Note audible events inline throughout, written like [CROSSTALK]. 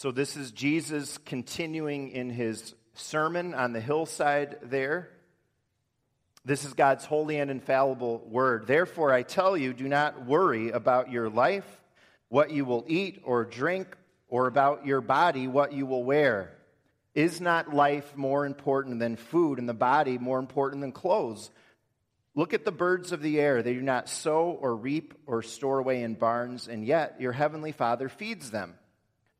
So, this is Jesus continuing in his sermon on the hillside there. This is God's holy and infallible word. Therefore, I tell you, do not worry about your life, what you will eat or drink, or about your body, what you will wear. Is not life more important than food, and the body more important than clothes? Look at the birds of the air. They do not sow or reap or store away in barns, and yet your heavenly Father feeds them.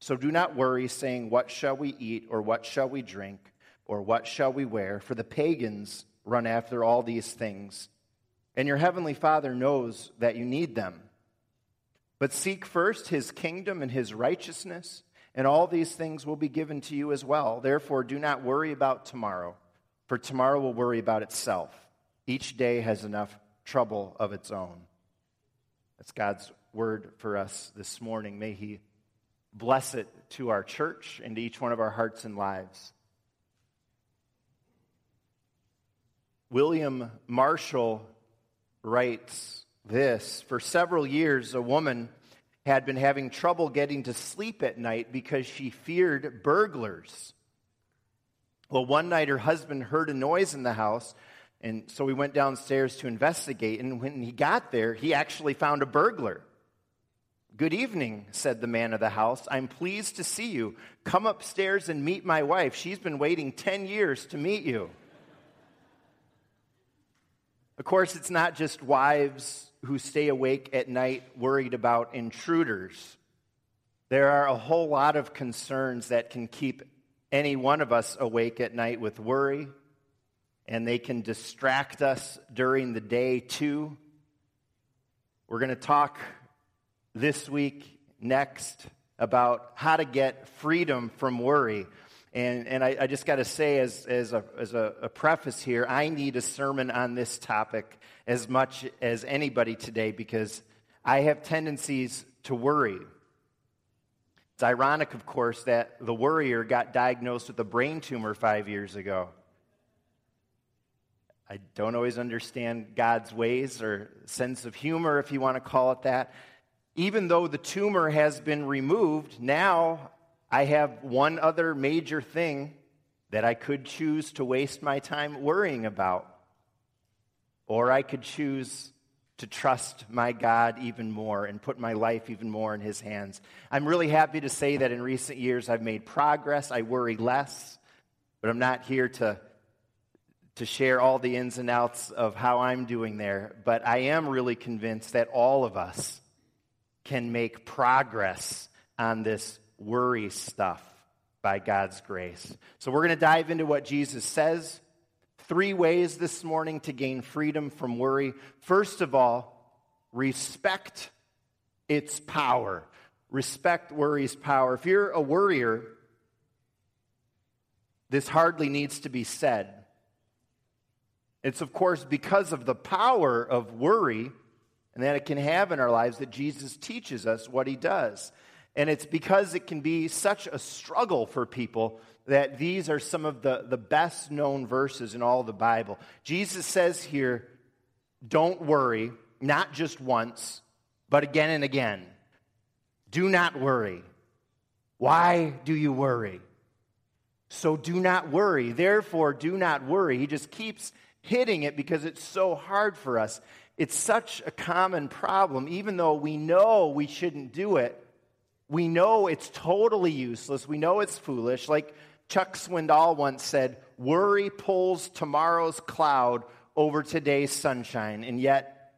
So do not worry, saying, What shall we eat, or what shall we drink, or what shall we wear? For the pagans run after all these things, and your heavenly Father knows that you need them. But seek first his kingdom and his righteousness, and all these things will be given to you as well. Therefore, do not worry about tomorrow, for tomorrow will worry about itself. Each day has enough trouble of its own. That's God's word for us this morning. May he bless it to our church and to each one of our hearts and lives. William Marshall writes this For several years, a woman had been having trouble getting to sleep at night because she feared burglars. Well, one night her husband heard a noise in the house, and so he went downstairs to investigate. And when he got there, he actually found a burglar. Good evening, said the man of the house. I'm pleased to see you. Come upstairs and meet my wife. She's been waiting 10 years to meet you. Of course, it's not just wives who stay awake at night worried about intruders. There are a whole lot of concerns that can keep any one of us awake at night with worry, and they can distract us during the day too. We're going to talk this week, next, about how to get freedom from worry. And, and I, I just got to say, as, as, a, as a, a preface here, I need a sermon on this topic as much as anybody today because I have tendencies to worry. It's ironic, of course, that the worrier got diagnosed with a brain tumor five years ago. I don't always understand God's ways or sense of humor, if you want to call it that even though the tumor has been removed, now I have one other major thing that I could choose to waste my time worrying about. Or I could choose to trust my God even more and put my life even more in His hands. I'm really happy to say that in recent years I've made progress. I worry less, but I'm not here to, to share all the ins and outs of how I'm doing there. But I am really convinced that all of us, can make progress on this worry stuff by God's grace. So we're going to dive into what Jesus says. Three ways this morning to gain freedom from worry. First of all, respect its power. Respect worry's power. If you're a worrier, this hardly needs to be said. It's, of course, because of the power of worry and that it can have in our lives that Jesus teaches us what he does. And it's because it can be such a struggle for people that these are some of the, the best known verses in all the Bible. Jesus says here, don't worry, not just once, but again and again. Do not worry. Why do you worry? So do not worry. Therefore, do not worry. He just keeps hitting it because it's so hard for us. It's such a common problem, even though we know we shouldn't do it. We know it's totally useless. We know it's foolish. Like Chuck Swindoll once said, worry pulls tomorrow's cloud over today's sunshine. And yet,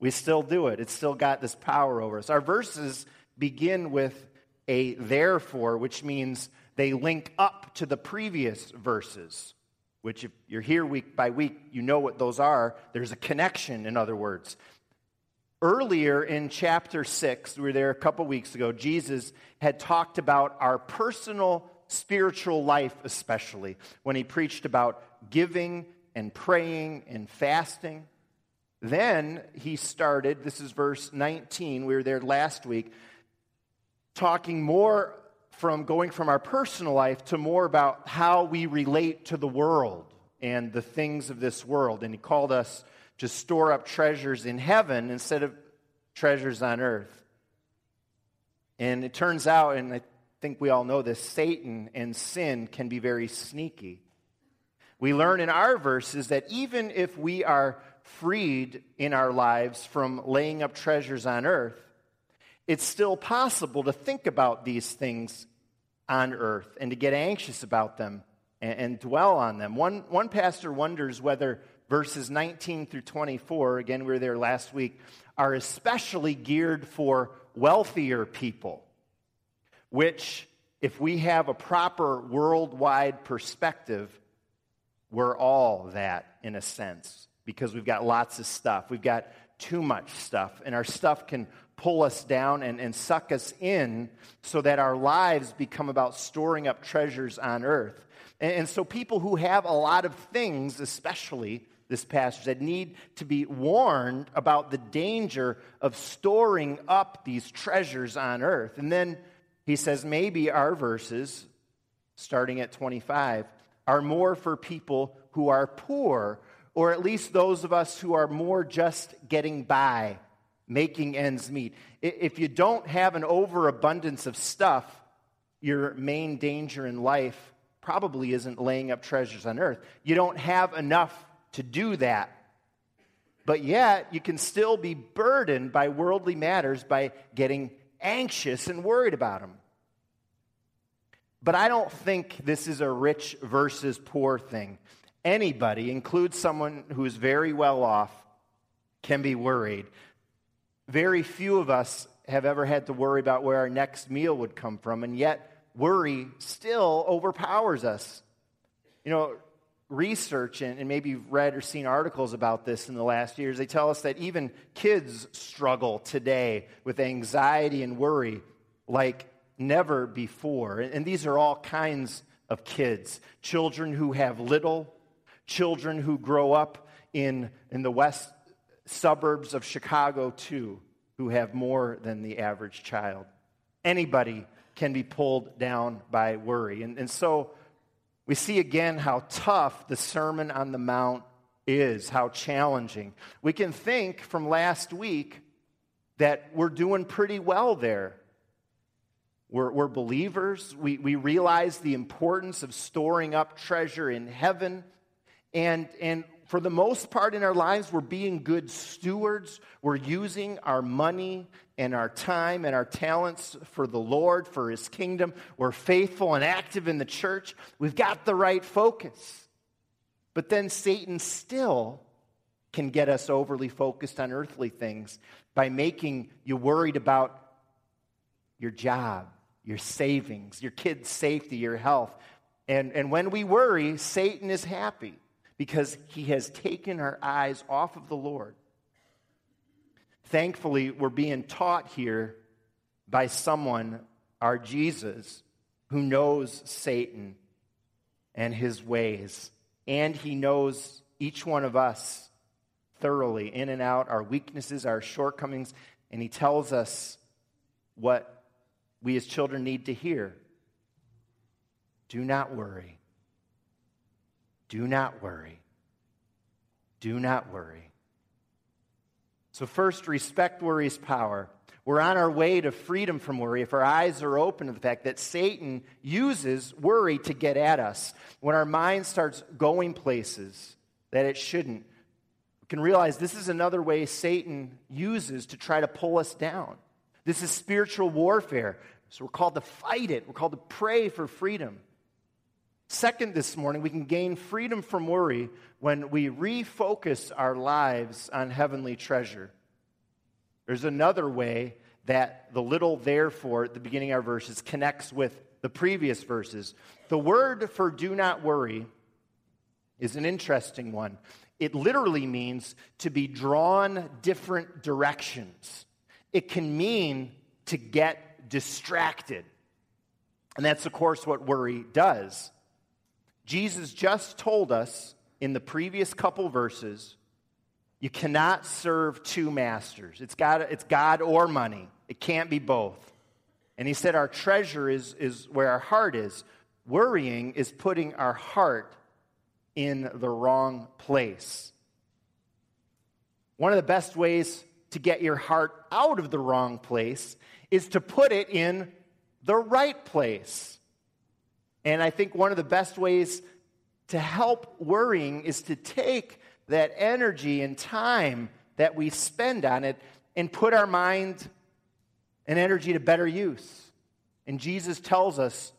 we still do it. It's still got this power over us. Our verses begin with a therefore, which means they link up to the previous verses which if you're here week by week, you know what those are. There's a connection, in other words. Earlier in chapter 6, we were there a couple weeks ago, Jesus had talked about our personal spiritual life, especially when he preached about giving and praying and fasting. Then he started, this is verse 19, we were there last week, talking more from going from our personal life to more about how we relate to the world and the things of this world. And he called us to store up treasures in heaven instead of treasures on earth. And it turns out, and I think we all know this, Satan and sin can be very sneaky. We learn in our verses that even if we are freed in our lives from laying up treasures on earth, it's still possible to think about these things on earth and to get anxious about them and, and dwell on them. One, one pastor wonders whether verses 19 through 24, again, we were there last week, are especially geared for wealthier people, which, if we have a proper worldwide perspective, we're all that in a sense because we've got lots of stuff. We've got too much stuff, and our stuff can pull us down and, and suck us in so that our lives become about storing up treasures on earth. And, and so, people who have a lot of things, especially this passage, that need to be warned about the danger of storing up these treasures on earth. And then he says, maybe our verses, starting at 25, are more for people who are poor, or at least those of us who are more just getting by, making ends meet. If you don't have an overabundance of stuff, your main danger in life probably isn't laying up treasures on earth. You don't have enough to do that. But yet, you can still be burdened by worldly matters by getting anxious and worried about them. But I don't think this is a rich versus poor thing. Anybody, include someone who's very well off, can be worried. Very few of us have ever had to worry about where our next meal would come from, and yet worry still overpowers us. You know, research, and, maybe you've read or seen articles about this in the last years, they tell us that even kids struggle today with anxiety and worry like never before. And these are all kinds of kids children who have little, children who grow up in, in the west suburbs of Chicago, too, who have more than the average child. Anybody can be pulled down by worry. And, and so we see again how tough the Sermon on the Mount is, how challenging. We can think from last week that we're doing pretty well there. We're, we're believers. We, we realize the importance of storing up treasure in heaven. And, and for the most part in our lives, we're being good stewards. We're using our money and our time and our talents for the Lord, for His kingdom. We're faithful and active in the church. We've got the right focus. But then Satan still can get us overly focused on earthly things by making you worried about your job, your savings, your kids' safety, your health. And, and when we worry, Satan is happy because he has taken our eyes off of the Lord. Thankfully, we're being taught here by someone, our Jesus, who knows Satan and his ways, and he knows each one of us thoroughly, in and out, our weaknesses, our shortcomings, and he tells us what we as children need to hear. Do not worry. Do not worry. Do not worry. So, first, respect worry's power. We're on our way to freedom from worry if our eyes are open to the fact that Satan uses worry to get at us. When our mind starts going places that it shouldn't, we can realize this is another way Satan uses to try to pull us down. This is spiritual warfare. So we're called to fight it, we're called to pray for freedom. Second, this morning, we can gain freedom from worry when we refocus our lives on heavenly treasure. There's another way that the little therefore at the beginning of our verses connects with the previous verses. The word for do not worry is an interesting one. it literally means to be drawn different directions. It can mean to get distracted. And that's, of course, what worry does. Jesus just told us in the previous couple verses you cannot serve two masters. It's, got, it's God or money, it can't be both. And he said, Our treasure is, is where our heart is. Worrying is putting our heart in the wrong place. One of the best ways to get your heart out of the wrong place is to put it in the right place. And I think one of the best ways to help worrying is to take that energy and time that we spend on it and put our mind and energy to better use. And Jesus tells us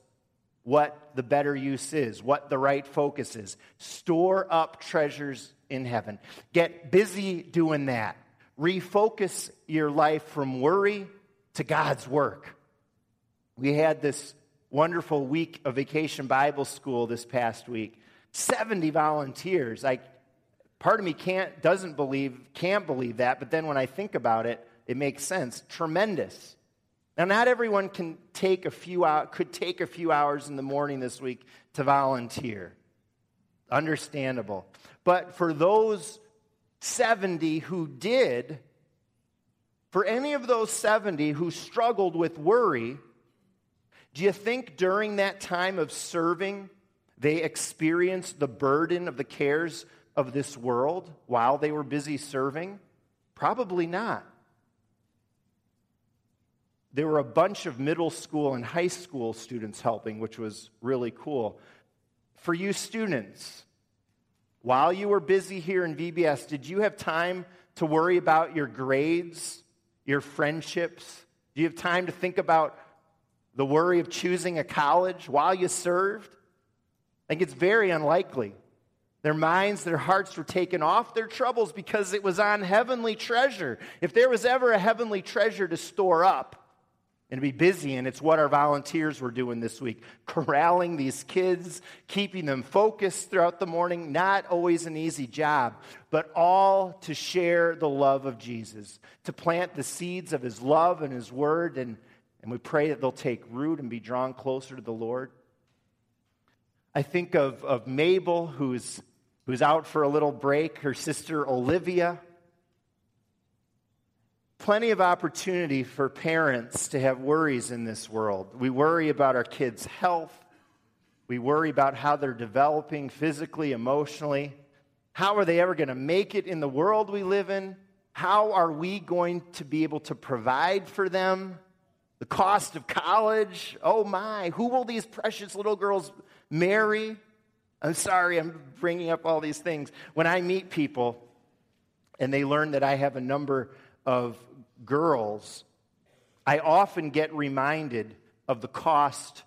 what the better use is, what the right focus is. Store up treasures in heaven. Get busy doing that. Refocus your life from worry to God's work. We had this wonderful week of vacation Bible school this past week. 70 volunteers. I, part of me can't, doesn't believe, can't believe that, but then when I think about it, it makes sense. Tremendous. Now, not everyone can take a few hours, could take a few hours in the morning this week to volunteer. Understandable. But for those 70 who did, for any of those 70 who struggled with worry, do you think during that time of serving, they experienced the burden of the cares of this world while they were busy serving? Probably not. There were a bunch of middle school and high school students helping, which was really cool. For you students, while you were busy here in VBS, did you have time to worry about your grades, your friendships? Do you have time to think about the worry of choosing a college while you served? I think it's very unlikely. Their minds, their hearts were taken off their troubles because it was on heavenly treasure. If there was ever a heavenly treasure to store up, and be busy. And it's what our volunteers were doing this week [LAUGHS] corralling these kids, keeping them focused throughout the morning. Not always an easy job, but all to share the love of Jesus, to plant the seeds of his love and his word. And, and we pray that they'll take root and be drawn closer to the Lord. I think of, of Mabel, who's, who's out for a little break, her sister Olivia plenty of opportunity for parents to have worries in this world. We worry about our kids' health. We worry about how they're developing physically, emotionally. How are they ever going to make it in the world we live in? How are we going to be able to provide for them? The cost of college. Oh my, who will these precious little girls marry? I'm sorry, I'm bringing up all these things. When I meet people and they learn that I have a number of girls, I often get reminded of the cost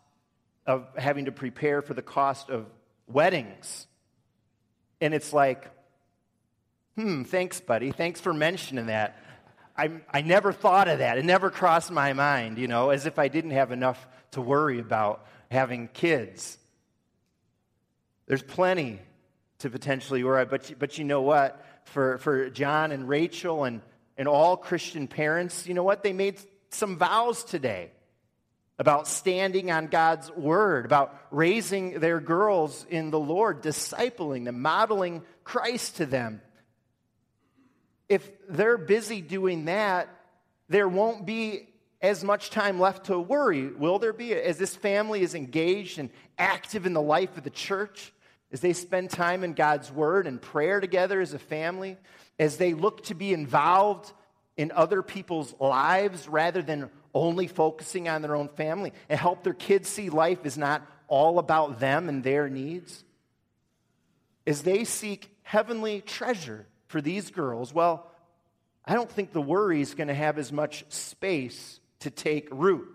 of having to prepare for the cost of weddings. And it's like, hmm, thanks, buddy. Thanks for mentioning that. I, I never thought of that. It never crossed my mind, you know, as if I didn't have enough to worry about having kids. There's plenty to potentially worry, but, but you know what? For, for John and Rachel and and all Christian parents, you know what? They made some vows today about standing on God's word, about raising their girls in the Lord, discipling them, modeling Christ to them. If they're busy doing that, there won't be as much time left to worry, will there be? As this family is engaged and active in the life of the church, as they spend time in God's word and prayer together as a family, as they look to be involved in other people's lives rather than only focusing on their own family and help their kids see life is not all about them and their needs. As they seek heavenly treasure for these girls, well, I don't think the worry is going to have as much space to take root.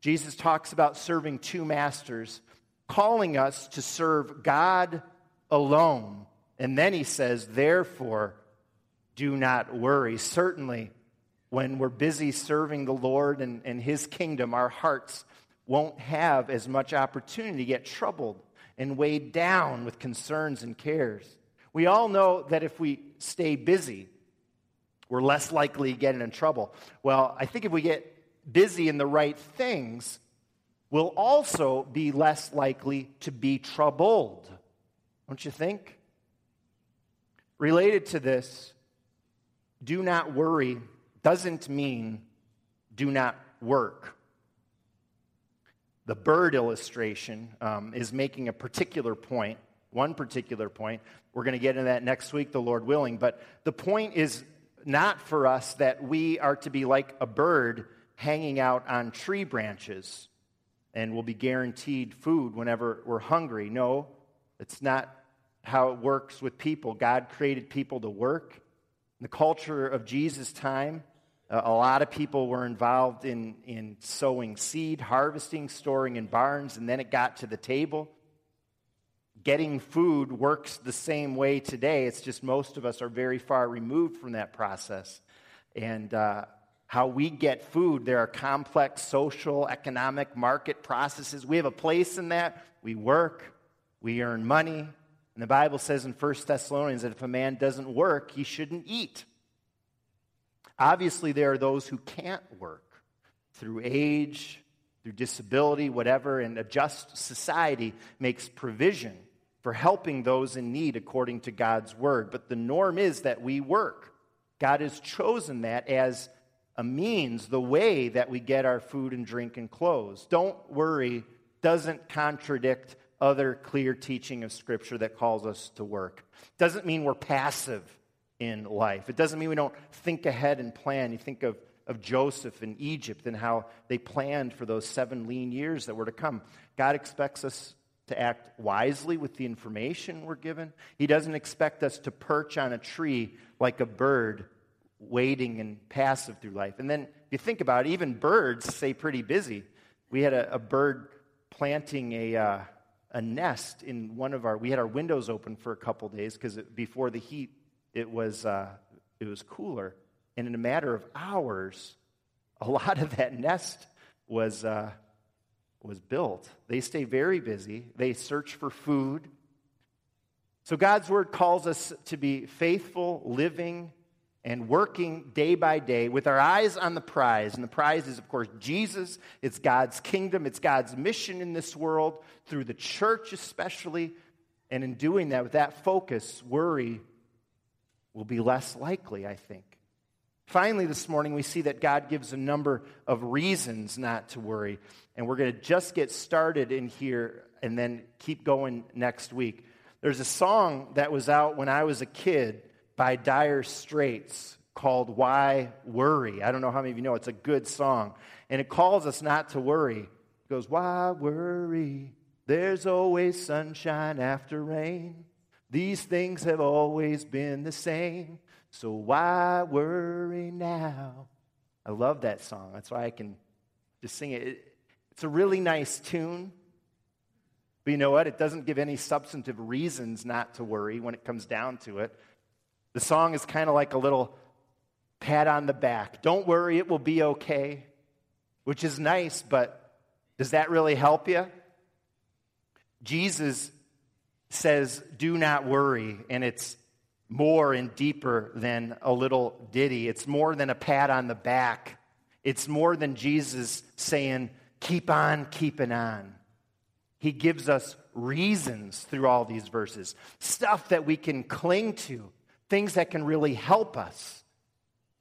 Jesus talks about serving two masters, calling us to serve God alone and then he says, therefore, do not worry. Certainly, when we're busy serving the Lord and, and his kingdom, our hearts won't have as much opportunity to get troubled and weighed down with concerns and cares. We all know that if we stay busy, we're less likely to get in trouble. Well, I think if we get busy in the right things, we'll also be less likely to be troubled. Don't you think? Related to this, do not worry doesn't mean do not work. The bird illustration um, is making a particular point, one particular point. We're going to get into that next week, the Lord willing. But the point is not for us that we are to be like a bird hanging out on tree branches and will be guaranteed food whenever we're hungry. No, it's not how it works with people. God created people to work. In the culture of Jesus' time, a lot of people were involved in, in sowing seed, harvesting, storing in barns, and then it got to the table getting food works the same way today. It's just most of us are very far removed from that process. And uh, how we get food, there are complex social, economic, market processes. We have a place in that. We work, we earn money. And the Bible says in 1 Thessalonians that if a man doesn't work, he shouldn't eat. Obviously, there are those who can't work through age, through disability, whatever, and a just society makes provision for helping those in need according to God's word. But the norm is that we work. God has chosen that as a means, the way that we get our food and drink and clothes. Don't worry, doesn't contradict other clear teaching of Scripture that calls us to work. Doesn't mean we're passive in life. It doesn't mean we don't think ahead and plan. You think of, of Joseph in Egypt and how they planned for those seven lean years that were to come. God expects us to act wisely with the information we're given. He doesn't expect us to perch on a tree like a bird, waiting and passive through life. And then if you think about it, even birds stay pretty busy. We had a, a bird planting a, uh, a nest in one of our, we had our windows open for a couple days because before the heat, it was, uh, it was cooler. And in a matter of hours, a [LAUGHS] lot of that nest was, uh, was built. They stay very busy, they search for food. So, God's word calls us to be faithful, living, and working day by day with our eyes on the prize. And the prize is, of course, Jesus. It's God's kingdom, it's God's mission in this world, through the church especially. And in doing that, with that focus, worry will be less likely, I think. Finally, this morning, we see that God gives a number of reasons not to worry. And we're going to just get started in here and then keep going next week. There's a song that was out when I was a kid by Dire Straits called Why Worry. I don't know how many of you know it's a good song. And it calls us not to worry. It goes, Why worry? There's always sunshine after rain. These things have always been the same. So why worry now? I love that song. That's why I can just sing it. It's a really nice tune. But you know what? It doesn't give any substantive reasons not to worry when it comes down to it. The song is kind of like a little pat on the back. Don't worry, it will be okay, which is nice, but does that really help you? Jesus says, Do not worry, and it's more and deeper than a little ditty. It's more than a pat on the back. It's more than Jesus saying, keep on keeping on. He gives us reasons through all these verses, stuff that we can cling to, things that can really help us.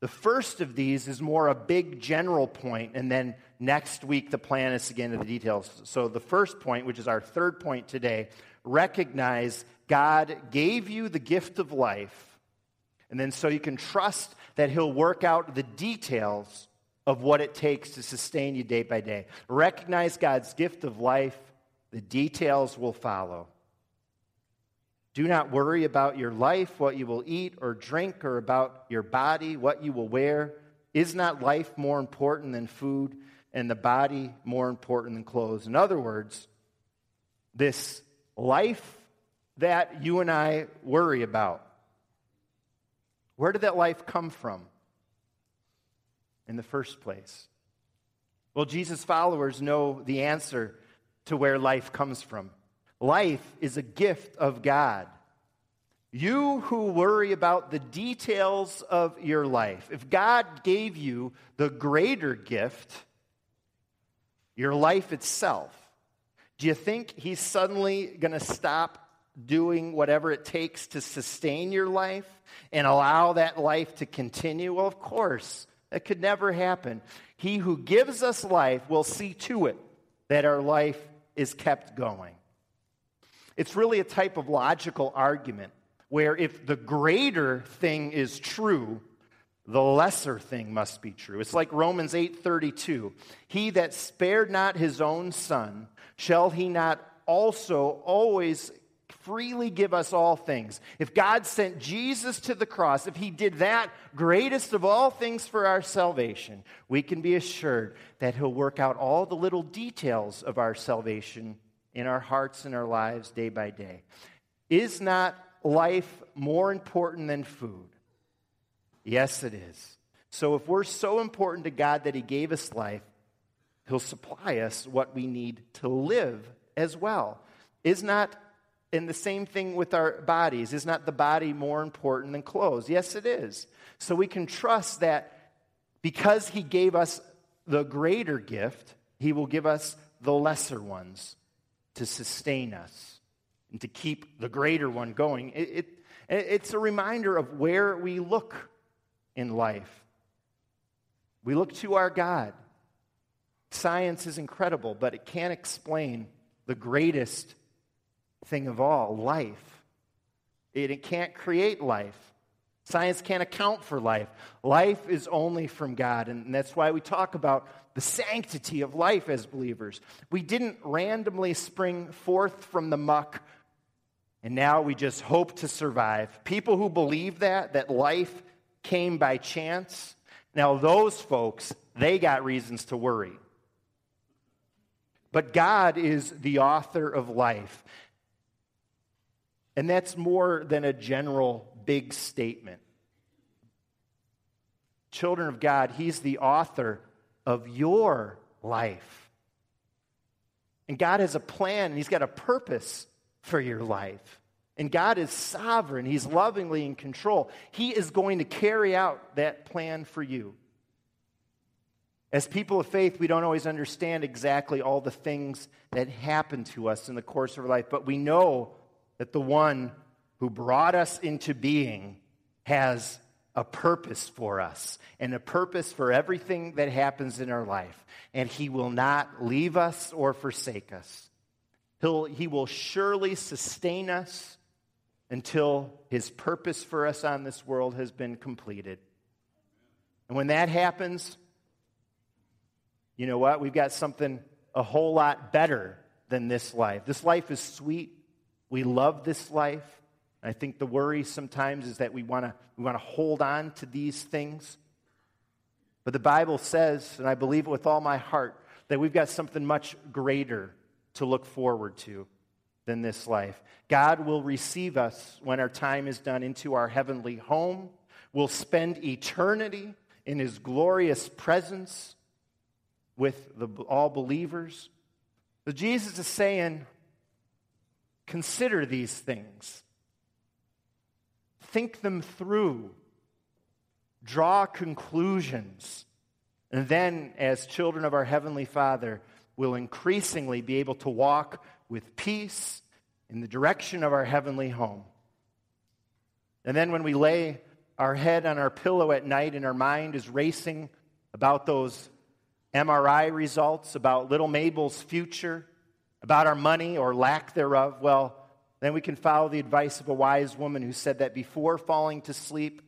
The first of these is more a big general point, and then next week the plan is to get into the details. So, the first point, which is our third point today, recognize God gave you the gift of life, and then so you can trust that He'll work out the details of what it takes to sustain you day by day. Recognize God's gift of life, the details will follow. Do not worry about your life, what you will eat or drink, or about your body, what you will wear. Is not life more important than food, and the body more important than clothes? In other words, this life that you and I worry about. Where did that life come from in the first place? Well, Jesus' followers know the answer to where life comes from. Life is a gift of God. You who worry about the details of your life, if God gave you the greater gift, your life itself, do you think He's suddenly going to stop doing whatever it takes to sustain your life and allow that life to continue? Well, of course, that could never happen. He who gives us life will see to it that our life is kept going. It's really a type of logical argument where if the greater thing is true, the lesser thing must be true. It's like Romans 8:32. He that spared not his own son, shall he not also always freely give us all things? If God sent Jesus to the cross, if he did that greatest of all things for our salvation, we can be assured that he'll work out all the little details of our salvation in our hearts and our lives day by day. Is not life more important than food? Yes, it is. So if we're so important to God that He gave us life, He'll supply us what we need to live as well. Is not, and the same thing with our bodies, is not the body more important than clothes? Yes, it is. So we can trust that because He gave us the greater gift, He will give us the lesser ones to sustain us and to keep the greater one going. It, it, it's a reminder of where we look in life. We look to our God. Science is incredible, but it can't explain the greatest thing of all life. It, it can't create life. Science can't account for life. Life is only from God, and that's why we talk about the sanctity of life as believers. We didn't randomly spring forth from the muck and now we just hope to survive. People who believe that, that life came by chance, now those folks, they got reasons to worry. But God is the author of life. And that's more than a general big statement. Children of God, He's the author of your life. And God has a plan, and He's got a purpose for your life. And God is sovereign, He's lovingly in control. He is going to carry out that plan for you. As people of faith, we don't always understand exactly all the things that happen to us in the course of our life, but we know that the one who brought us into being has a purpose for us and a purpose for everything that happens in our life. And He will not leave us or forsake us. He'll, he will surely sustain us until his purpose for us on this world has been completed. And when that happens, you know what? We've got something a whole lot better than this life. This life is sweet. We love this life. I think the worry sometimes is that we want to we want to hold on to these things. But the Bible says, and I believe it with all my heart, that we've got something much greater to look forward to than this life. God will receive us when our time is done into our heavenly home. We'll spend eternity in his glorious presence with the, all believers. But Jesus is saying, consider these things, think them through, draw conclusions, and then, as children of our Heavenly Father, we'll increasingly be able to walk with peace in the direction of our heavenly home. And then when we lay our head on our pillow at night and our mind is racing about those MRI results, about little Mabel's future, about our money or lack thereof, well, then we can follow the advice of a wise woman who said that before falling to sleep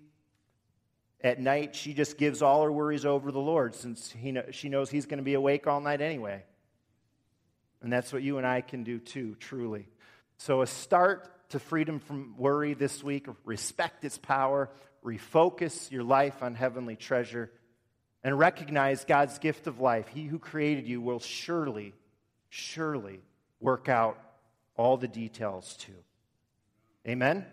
at night, she just gives all her worries over to the Lord since he she knows He's going to be awake all night anyway. And that's what you and I can do too, truly. So, a start to freedom from worry this week respect its power, refocus your life on heavenly treasure, and recognize God's gift of life. He who created you will surely, surely work out all the details too. Amen?